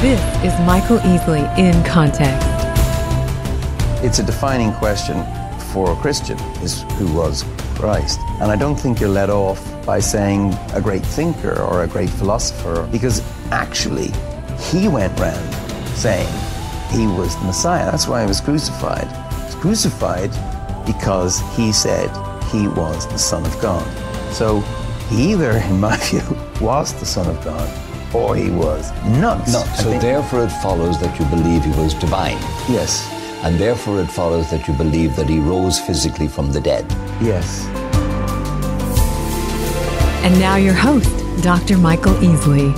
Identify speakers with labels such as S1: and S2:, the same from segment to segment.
S1: This is Michael Easley in Context.
S2: It's a defining question for a Christian is who was Christ. And I don't think you're let off by saying a great thinker or a great philosopher because actually he went round saying he was the Messiah. That's why he was crucified. He was crucified because he said he was the Son of God. So he either, in my view, was the Son of God or he was nuts.
S3: No, so therefore it follows that you believe he was divine.
S2: Yes.
S3: And therefore it follows that you believe that he rose physically from the dead.
S2: Yes.
S1: And now your host, Dr. Michael Easley.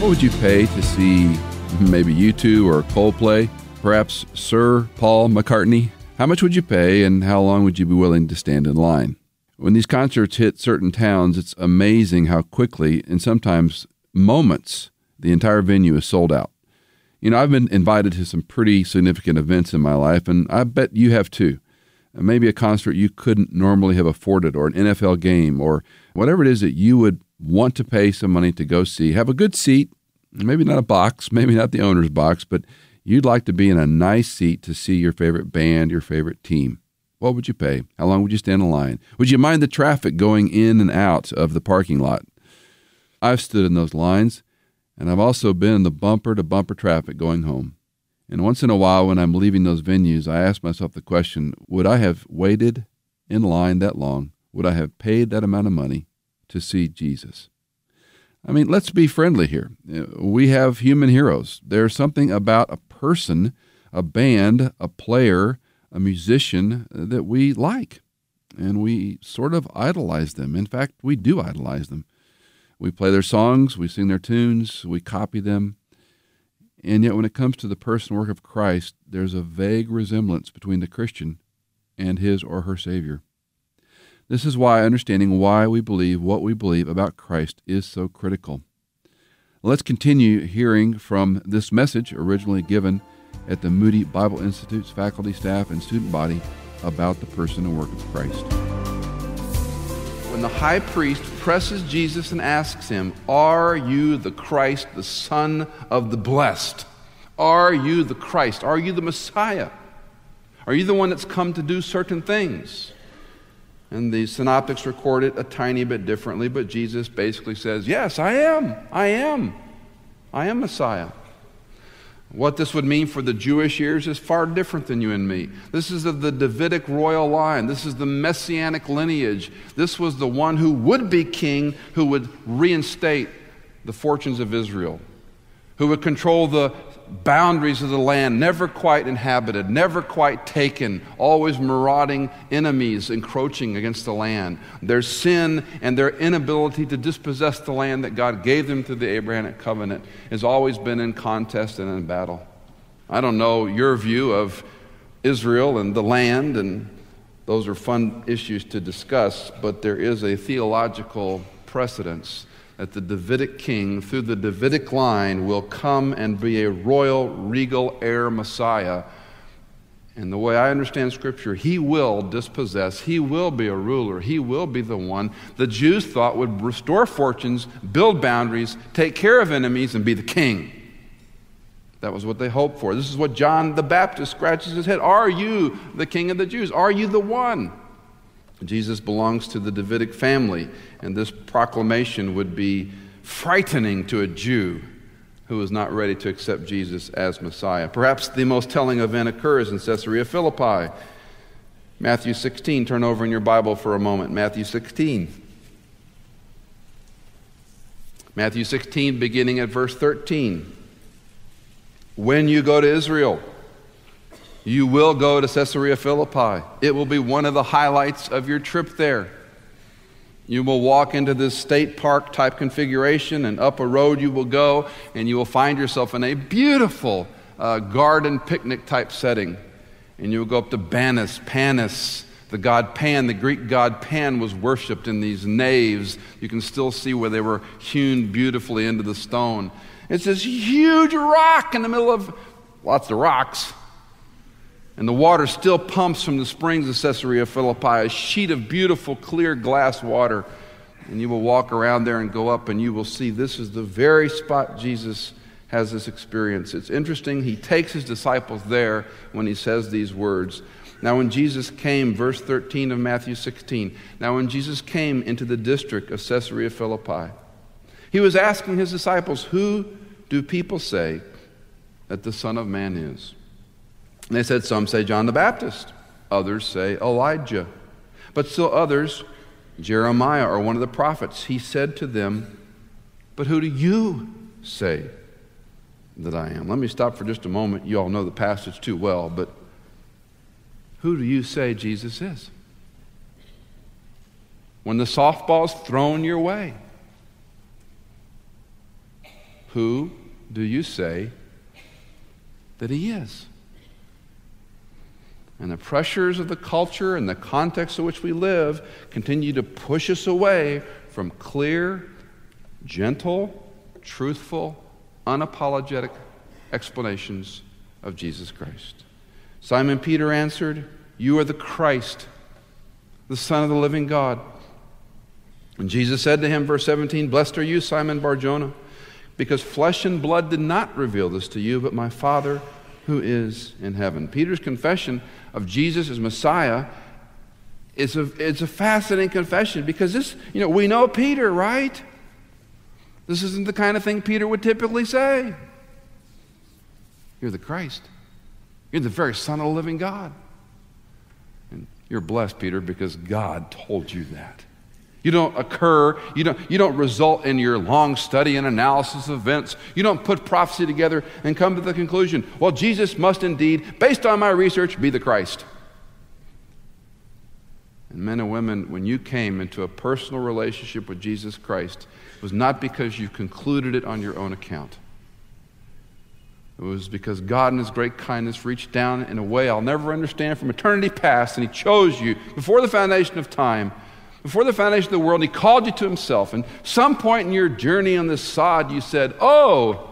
S4: What would you pay to see maybe U2 or Coldplay? Perhaps Sir Paul McCartney? How much would you pay and how long would you be willing to stand in line? When these concerts hit certain towns, it's amazing how quickly and sometimes moments the entire venue is sold out. You know, I've been invited to some pretty significant events in my life, and I bet you have too. Uh, maybe a concert you couldn't normally have afforded, or an NFL game, or whatever it is that you would want to pay some money to go see. Have a good seat, maybe not a box, maybe not the owner's box, but you'd like to be in a nice seat to see your favorite band, your favorite team. What would you pay? How long would you stand in line? Would you mind the traffic going in and out of the parking lot? I've stood in those lines, and I've also been in the bumper to bumper traffic going home. And once in a while, when I'm leaving those venues, I ask myself the question would I have waited in line that long? Would I have paid that amount of money to see Jesus? I mean, let's be friendly here. We have human heroes. There's something about a person, a band, a player, a musician uh, that we like and we sort of idolize them. In fact, we do idolize them. We play their songs, we sing their tunes, we copy them. And yet, when it comes to the person work of Christ, there's a vague resemblance between the Christian and his or her Savior. This is why understanding why we believe what we believe about Christ is so critical. Let's continue hearing from this message originally given at the Moody Bible Institute's faculty, staff, and student body about the person and work of Christ.
S5: When the high priest presses Jesus and asks him, Are you the Christ, the Son of the Blessed? Are you the Christ? Are you the Messiah? Are you the one that's come to do certain things? And the synoptics record it a tiny bit differently, but Jesus basically says, Yes, I am. I am. I am Messiah. What this would mean for the Jewish ears is far different than you and me. This is of the Davidic royal line. This is the messianic lineage. This was the one who would be king, who would reinstate the fortunes of Israel, who would control the boundaries of the land, never quite inhabited, never quite taken, always marauding enemies encroaching against the land. Their sin and their inability to dispossess the land that God gave them through the Abrahamic covenant has always been in contest and in battle. I don't know your view of Israel and the land, and those are fun issues to discuss, but there is a theological precedence that the Davidic king, through the Davidic line, will come and be a royal, regal heir Messiah. And the way I understand Scripture, he will dispossess, he will be a ruler, he will be the one the Jews thought would restore fortunes, build boundaries, take care of enemies, and be the king. That was what they hoped for. This is what John the Baptist scratches his head. Are you the king of the Jews? Are you the one? Jesus belongs to the Davidic family, and this proclamation would be frightening to a Jew who is not ready to accept Jesus as Messiah. Perhaps the most telling event occurs in Caesarea Philippi. Matthew 16, turn over in your Bible for a moment. Matthew 16. Matthew 16, beginning at verse 13. When you go to Israel, you will go to Caesarea Philippi. It will be one of the highlights of your trip there. You will walk into this state park type configuration, and up a road you will go, and you will find yourself in a beautiful uh, garden picnic type setting. And you will go up to Banias, Paneas, the god Pan. The Greek god Pan was worshipped in these naves. You can still see where they were hewn beautifully into the stone. It's this huge rock in the middle of lots of rocks and the water still pumps from the springs of Caesarea Philippi, a sheet of beautiful, clear glass water And you will walk around there and go up, and you will see this is the very spot Jesus has this experience. It's interesting. He takes his disciples there when he says these words. Now, when Jesus came, verse 13 of Matthew 16, now when Jesus came into the district of Caesarea Philippi, he was asking his disciples, Who do people say that the Son of Man is? And they said, Some say John the Baptist, others say Elijah, but still others, Jeremiah or one of the prophets. He said to them, But who do you say that I am? Let me stop for just a moment. You all know the passage too well, but who do you say Jesus is? When the softball's thrown your way, who do you say that he is? And the pressures of the culture and the context in which we live continue to push us away from clear, gentle, truthful, unapologetic explanations of Jesus Christ. Simon Peter answered, You are the Christ, the Son of the living God. And Jesus said to him, verse 17, Blessed are you, Simon Barjona, because flesh and blood did not reveal this to you, but my Father who is in heaven. Peter's confession of Jesus as Messiah is a, it's a fascinating confession because this, you know, we know Peter, right? This isn't the kind of thing Peter would typically say. You're the Christ. You're the very Son of the living God. And you're blessed, Peter, because God told you that. You don't occur, you don't, you don't result in your long study and analysis of events. You don't put prophecy together and come to the conclusion, well, Jesus must indeed, based on my research, be the Christ. And men and women, when you came into a personal relationship with Jesus Christ, it was not because you concluded it on your own account. It was because God, in His great kindness, reached down in a way I'll never understand from eternity past, and He chose you before the foundation of time, before the foundation of the world, He called you to Himself. And some point in your journey on this sod, you said, Oh,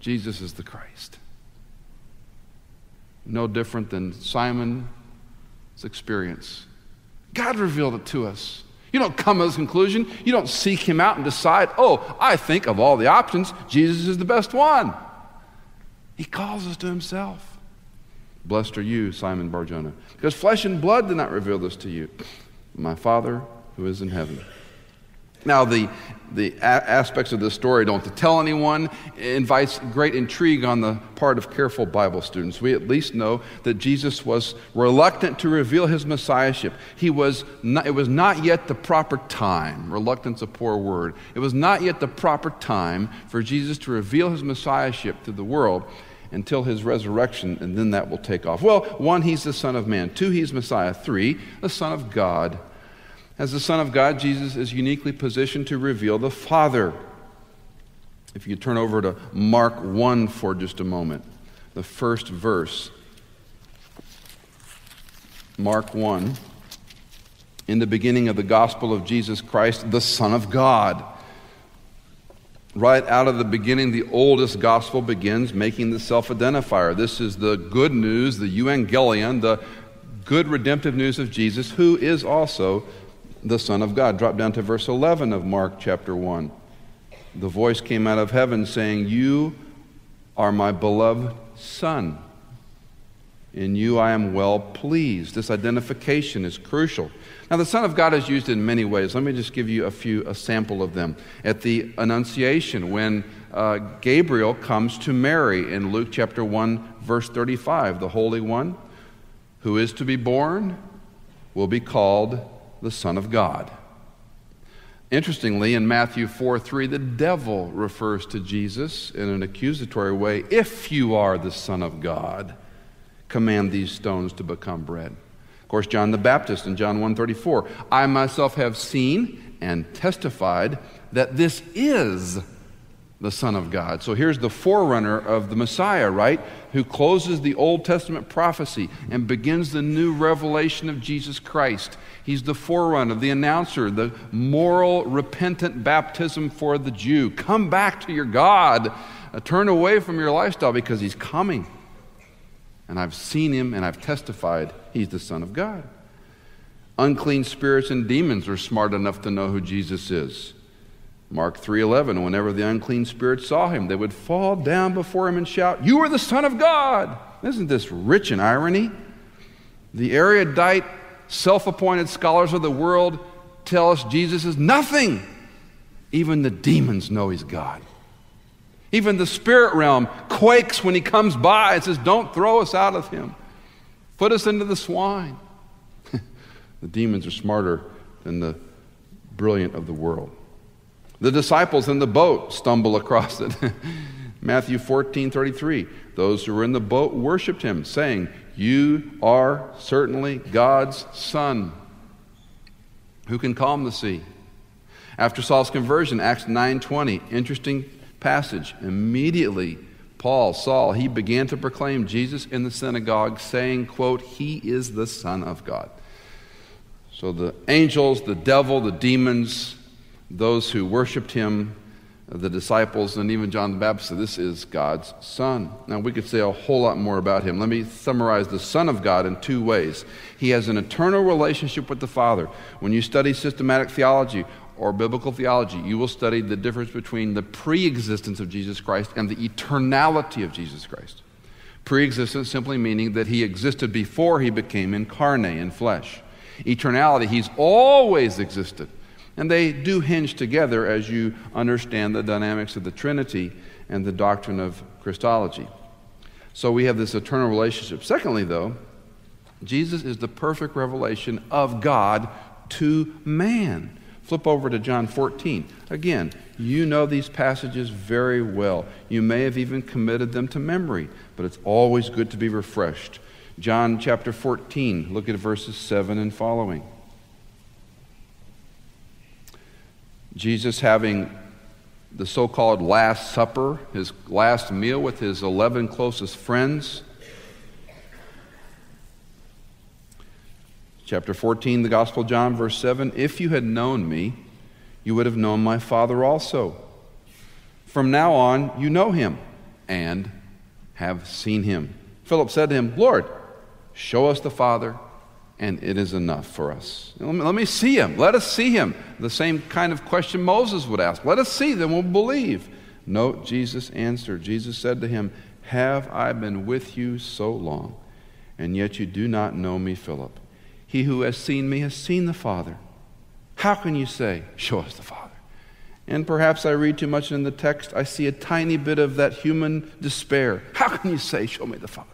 S5: Jesus is the Christ. No different than Simon's experience. God revealed it to us. You don't come to this conclusion. You don't seek him out and decide, oh, I think of all the options, Jesus is the best one. He calls us to himself. Blessed are you, Simon Barjona, because flesh and blood did not reveal this to you, my Father who is in heaven. Now, the, the a- aspects of this story don't tell anyone invites great intrigue on the part of careful Bible students. We at least know that Jesus was reluctant to reveal his messiahship. He was not, it was not yet the proper time. Reluctance, a poor word. It was not yet the proper time for Jesus to reveal his messiahship to the world until his resurrection, and then that will take off. Well, one, he's the Son of Man. Two, he's Messiah. Three, the Son of God. As the Son of God, Jesus is uniquely positioned to reveal the Father. If you turn over to Mark 1 for just a moment, the first verse. Mark 1. In the beginning of the gospel of Jesus Christ, the Son of God. Right out of the beginning, the oldest gospel begins making the self identifier. This is the good news, the evangelion, the good redemptive news of Jesus, who is also the Son of God. Drop down to verse 11 of Mark chapter 1. The voice came out of heaven saying, You are my beloved Son. In you I am well pleased. This identification is crucial. Now, the Son of God is used in many ways. Let me just give you a few, a sample of them. At the Annunciation, when uh, Gabriel comes to Mary in Luke chapter 1, verse 35, the Holy One who is to be born will be called the Son of God. Interestingly, in Matthew 4 3, the devil refers to Jesus in an accusatory way if you are the Son of God, command these stones to become bread. Of course, John the Baptist in John 1:34, I myself have seen and testified that this is the Son of God. So here's the forerunner of the Messiah, right? Who closes the Old Testament prophecy and begins the new revelation of Jesus Christ. He's the forerunner, the announcer, the moral, repentant baptism for the Jew. Come back to your God. Uh, turn away from your lifestyle because He's coming. And I've seen Him and I've testified He's the Son of God. Unclean spirits and demons are smart enough to know who Jesus is. Mark 3:11 whenever the unclean spirits saw him they would fall down before him and shout you are the son of God! Isn't this rich in irony? The erudite self-appointed scholars of the world tell us Jesus is nothing. Even the demons know he's God. Even the spirit realm quakes when he comes by and says don't throw us out of him. Put us into the swine. The demons are smarter than the brilliant of the world the disciples in the boat stumble across it. Matthew 14 33. Those who were in the boat worshiped him, saying, You are certainly God's Son. Who can calm the sea? After Saul's conversion, Acts 9:20, interesting passage. Immediately, Paul, Saul, he began to proclaim Jesus in the synagogue, saying, quote, He is the Son of God. So the angels, the devil, the demons, those who worshiped him, the disciples, and even John the Baptist This is God's Son. Now, we could say a whole lot more about him. Let me summarize the Son of God in two ways. He has an eternal relationship with the Father. When you study systematic theology or biblical theology, you will study the difference between the pre existence of Jesus Christ and the eternality of Jesus Christ. Pre existence simply meaning that he existed before he became incarnate in flesh. Eternality, he's always existed. And they do hinge together as you understand the dynamics of the Trinity and the doctrine of Christology. So we have this eternal relationship. Secondly, though, Jesus is the perfect revelation of God to man. Flip over to John 14. Again, you know these passages very well. You may have even committed them to memory, but it's always good to be refreshed. John chapter 14, look at verses 7 and following. Jesus having the so called Last Supper, his last meal with his 11 closest friends. Chapter 14, the Gospel of John, verse 7 If you had known me, you would have known my Father also. From now on, you know him and have seen him. Philip said to him, Lord, show us the Father and it is enough for us. Let me, let me, see him. Let us see him. The same kind of question Moses would ask. Let us see, then we'll believe. Note Jesus answered. Jesus said to him, Have I been with you so long, and yet you do not know me, Philip? He who has seen me has seen the Father. How can you say, Show us the Father? And perhaps I read too much in the text. I see a tiny bit of that human despair. How can you say, Show me the Father?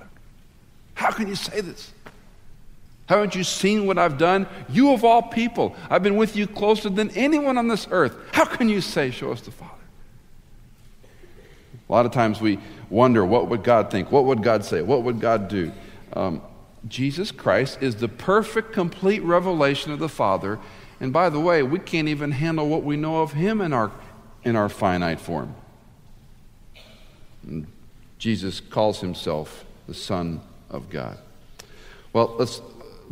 S5: How can you say this? Haven't you seen what I've done? You of all people, I've been with you closer than anyone on this earth. How can you say, Show us the Father? A lot of times we wonder, what would God think? What would God say? What would God do? Um, Jesus Christ is the perfect, complete revelation of the Father. And by the way, we can't even handle what we know of Him in our, in our finite form. And Jesus calls Himself the Son of God. Well, let's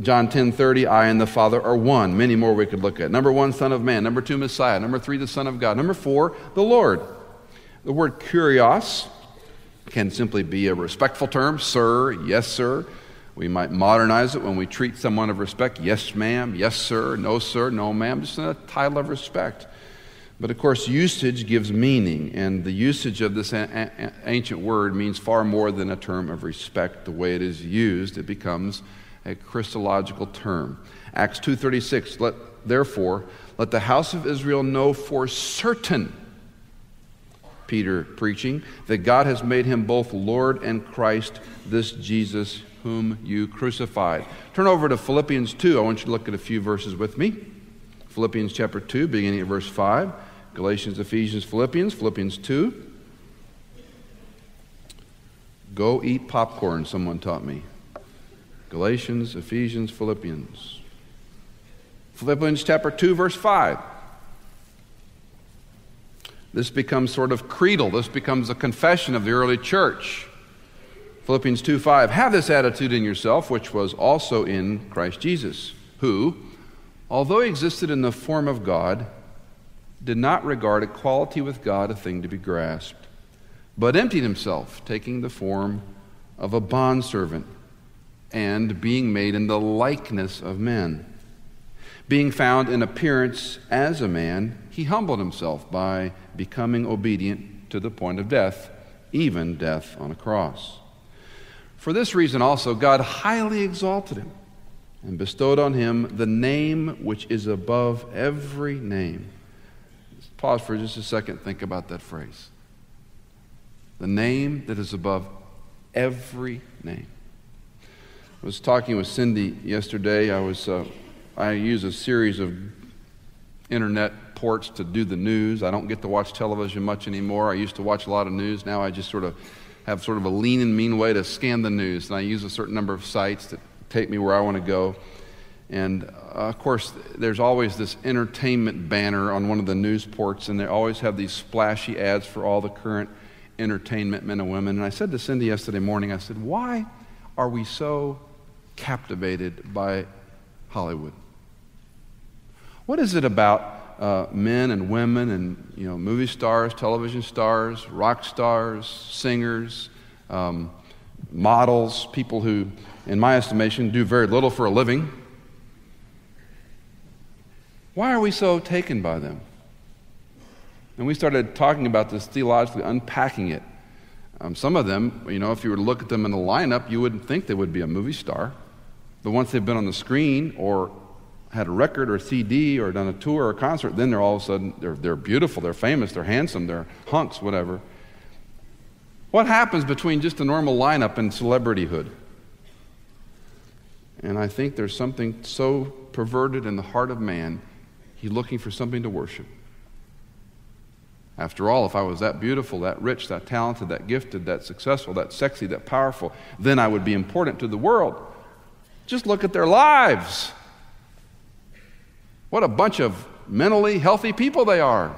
S5: John 10 30, I and the Father are one. Many more we could look at. Number one, Son of Man. Number two, Messiah. Number three, the Son of God. Number four, the Lord. The word kurios can simply be a respectful term, sir, yes, sir. We might modernize it when we treat someone of respect, yes, ma'am, yes, sir, no, sir, no, ma'am, just a title of respect. But of course, usage gives meaning, and the usage of this a- a- ancient word means far more than a term of respect. The way it is used, it becomes a Christological term. Acts 2:36 let therefore let the house of Israel know for certain Peter preaching that God has made him both Lord and Christ this Jesus whom you crucified. Turn over to Philippians 2. I want you to look at a few verses with me. Philippians chapter 2 beginning at verse 5. Galatians, Ephesians, Philippians, Philippians 2. Go eat popcorn, someone taught me. Galatians, Ephesians, Philippians. Philippians chapter 2, verse 5. This becomes sort of creedal. This becomes a confession of the early church. Philippians 2 5. Have this attitude in yourself, which was also in Christ Jesus, who, although he existed in the form of God, did not regard equality with God a thing to be grasped, but emptied himself, taking the form of a bondservant and being made in the likeness of men. Being found in appearance as a man, he humbled himself by becoming obedient to the point of death, even death on a cross. For this reason also, God highly exalted him and bestowed on him the name which is above every name. Just pause for just a second, think about that phrase. The name that is above every name. I was talking with Cindy yesterday. I was uh, I use a series of internet ports to do the news. I don't get to watch television much anymore. I used to watch a lot of news. Now I just sort of have sort of a lean and mean way to scan the news. And I use a certain number of sites that take me where I want to go. And uh, of course, there's always this entertainment banner on one of the news ports, and they always have these splashy ads for all the current entertainment men and women. And I said to Cindy yesterday morning, I said, Why are we so captivated by Hollywood? What is it about uh, men and women and you know movie stars, television stars, rock stars, singers, um, models, people who, in my estimation, do very little for a living? Why are we so taken by them? And we started talking about this theologically, unpacking it. Um, some of them, you know, if you were to look at them in the lineup, you wouldn't think they would be a movie star. But once they've been on the screen or had a record or a CD or done a tour or a concert, then they're all of a sudden, they're, they're beautiful, they're famous, they're handsome, they're hunks, whatever. What happens between just a normal lineup and celebrityhood? And I think there's something so perverted in the heart of man, he's looking for something to worship. After all, if I was that beautiful, that rich, that talented, that gifted, that successful, that sexy, that powerful, then I would be important to the world. Just look at their lives. What a bunch of mentally healthy people they are.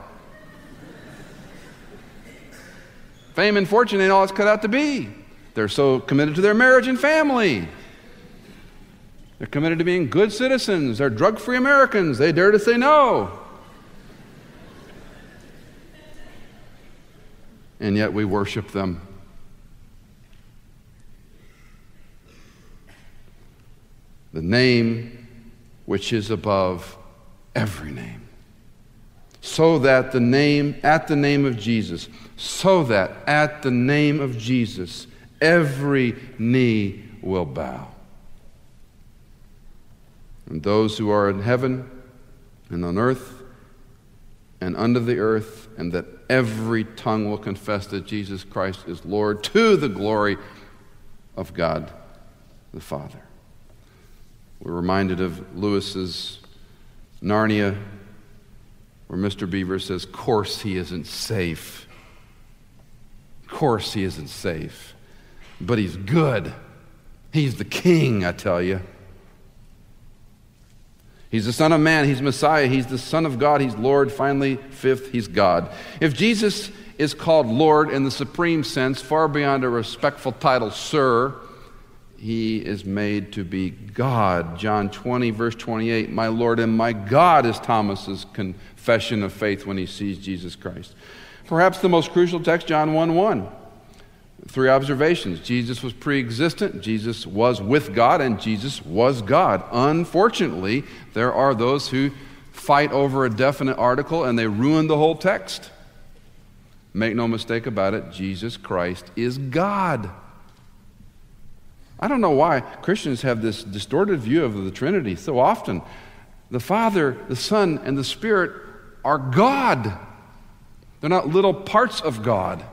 S5: Fame and fortune ain't all it's cut out to be. They're so committed to their marriage and family. They're committed to being good citizens. They're drug free Americans. They dare to say no. And yet we worship them. The name which is above every name. So that the name, at the name of Jesus, so that at the name of Jesus, every knee will bow. And those who are in heaven and on earth and under the earth, and that every tongue will confess that Jesus Christ is Lord to the glory of God the Father. We're reminded of Lewis's Narnia, where Mr. Beaver says, Course he isn't safe. Course he isn't safe. But he's good. He's the king, I tell you. He's the Son of Man. He's Messiah. He's the Son of God. He's Lord. Finally, fifth, He's God. If Jesus is called Lord in the supreme sense, far beyond a respectful title, Sir, he is made to be God. John 20, verse 28, my Lord and my God is Thomas's confession of faith when he sees Jesus Christ. Perhaps the most crucial text, John 1 1. Three observations Jesus was pre existent, Jesus was with God, and Jesus was God. Unfortunately, there are those who fight over a definite article and they ruin the whole text. Make no mistake about it, Jesus Christ is God. I don't know why Christians have this distorted view of the Trinity so often. The Father, the Son, and the Spirit are God. They're not little parts of God.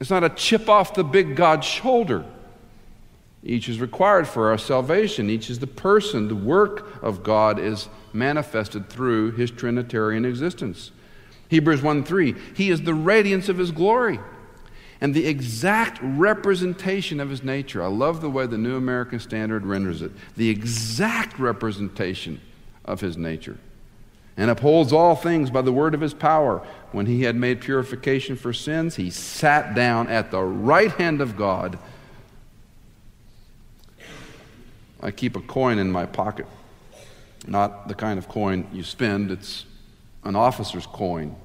S5: It's not a chip off the big God's shoulder. Each is required for our salvation. Each is the person. The work of God is manifested through his Trinitarian existence. Hebrews 1 3, he is the radiance of his glory and the exact representation of his nature. I love the way the New American Standard renders it the exact representation of his nature. And upholds all things by the word of his power. When he had made purification for sins, he sat down at the right hand of God. I keep a coin in my pocket. Not the kind of coin you spend, it's an officer's coin.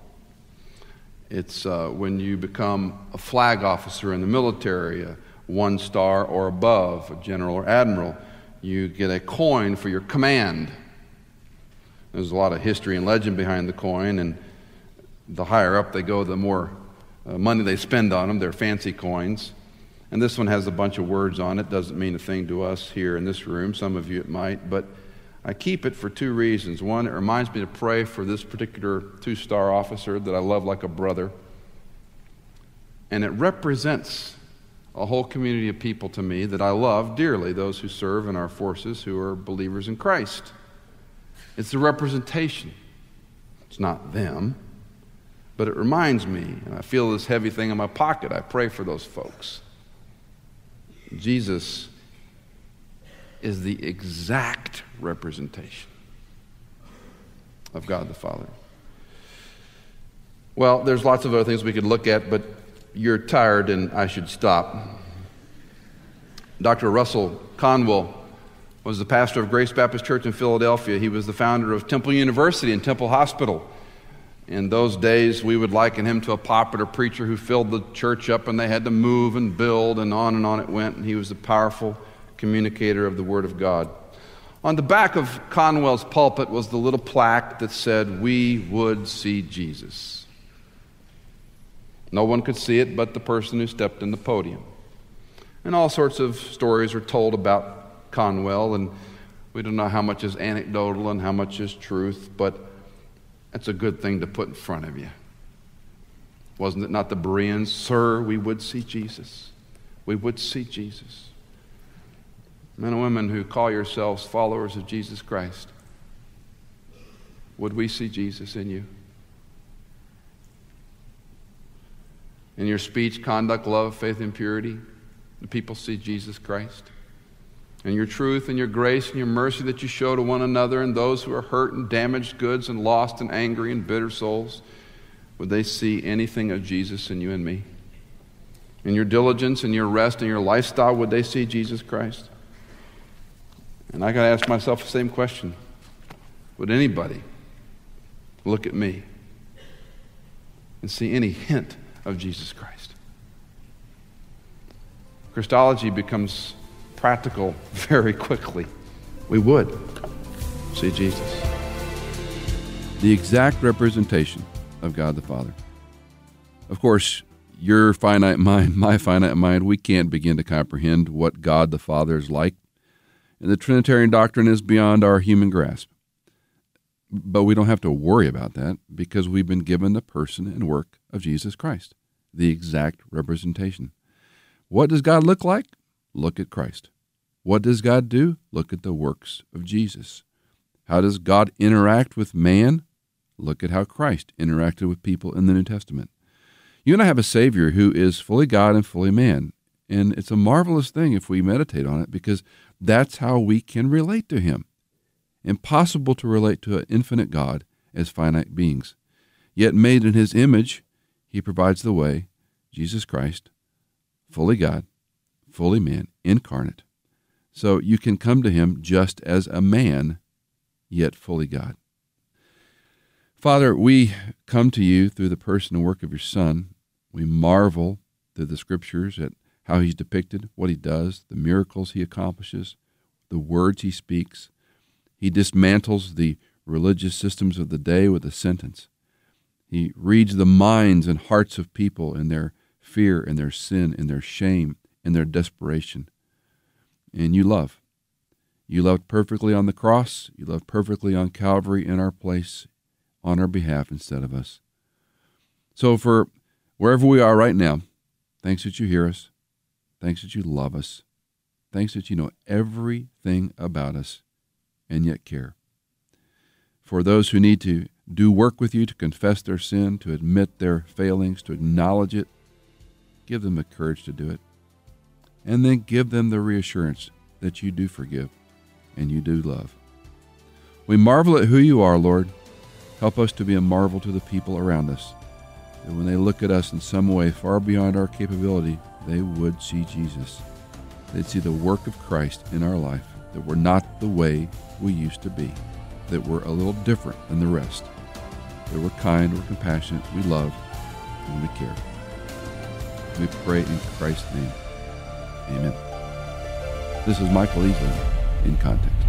S5: It's uh, when you become a flag officer in the military, a one star or above, a general or admiral, you get a coin for your command. There's a lot of history and legend behind the coin, and the higher up they go, the more uh, money they spend on them. They're fancy coins. And this one has a bunch of words on it. Doesn't mean a thing to us here in this room. Some of you it might, but I keep it for two reasons. One, it reminds me to pray for this particular two star officer that I love like a brother. And it represents a whole community of people to me that I love dearly, those who serve in our forces who are believers in Christ. It's a representation, it's not them. But it reminds me, and I feel this heavy thing in my pocket. I pray for those folks. Jesus is the exact representation of God the Father. Well, there's lots of other things we could look at, but you're tired and I should stop. Dr. Russell Conwell was the pastor of Grace Baptist Church in Philadelphia. He was the founder of Temple University and Temple Hospital. In those days, we would liken him to a popular preacher who filled the church up and they had to move and build, and on and on it went. And he was a powerful communicator of the Word of God. On the back of Conwell's pulpit was the little plaque that said, We would see Jesus. No one could see it but the person who stepped in the podium. And all sorts of stories are told about Conwell, and we don't know how much is anecdotal and how much is truth, but that's a good thing to put in front of you. Wasn't it not the Bereans? Sir, we would see Jesus. We would see Jesus. Men and women who call yourselves followers of Jesus Christ, would we see Jesus in you? In your speech, conduct, love, faith, and purity, do people see Jesus Christ? and your truth and your grace and your mercy that you show to one another and those who are hurt and damaged goods and lost and angry and bitter souls, would they see anything of Jesus in you and me? In your diligence and your rest and your lifestyle, would they see Jesus Christ? And I got to ask myself the same question Would anybody look at me and see any hint of Jesus Christ? Christology becomes practical very quickly. We would see Jesus.
S4: The exact representation of God the Father. Of course, your finite mind, my finite mind, we can't begin to comprehend what God the Father is like. And the Trinitarian doctrine is beyond our human grasp. But we don't have to worry about that because we've been given the person and work of Jesus Christ, the exact representation. What does God look like? Look at Christ. What does God do? Look at the works of Jesus. How does God interact with man? Look at how Christ interacted with people in the New Testament. You and I have a Savior who is fully God and fully man. And it's a marvelous thing if we meditate on it because that's how we can relate to Him. Impossible to relate to an infinite God as finite beings. Yet, made in His image, He provides the way Jesus Christ, fully God, fully man, incarnate, so you can come to him just as a man, yet fully God. Father, we come to you through the person and work of your Son. We marvel through the scriptures at how he's depicted, what he does, the miracles he accomplishes, the words he speaks. He dismantles the religious systems of the day with a sentence. He reads the minds and hearts of people in their fear and their sin and their shame and their desperation and you love. You loved perfectly on the cross. You loved perfectly on Calvary in our place, on our behalf instead of us. So, for wherever we are right now, thanks that you hear us. Thanks that you love us. Thanks that you know everything about us and yet care. For those who need to do work with you, to confess their sin, to admit their failings, to acknowledge it, give them the courage to do it and then give them the reassurance that you do forgive and you do love. We marvel at who you are, Lord. Help us to be a marvel to the people around us. That when they look at us in some way far beyond our capability, they would see Jesus. They'd see the work of Christ in our life, that we're not the way we used to be, that we're a little different than the rest, that we're kind, we're compassionate, we love, and we care. We pray in Christ's name. Amen. This is Michael Easley in Context.